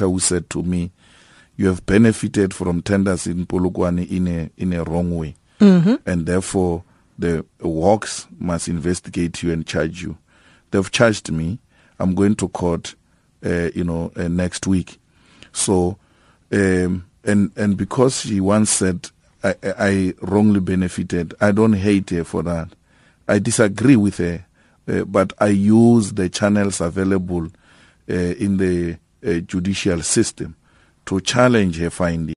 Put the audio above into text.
who said to me, "You have benefited from tenders in Polokwane in a in a wrong way, and therefore the Hawks must investigate you and charge you." They've charged me. I'm going to court, uh, you know, uh, next week. So, um, and and because she once said I, I wrongly benefited, I don't hate her for that. I disagree with her, uh, but I use the channels available uh, in the judicial system to challenge her finding.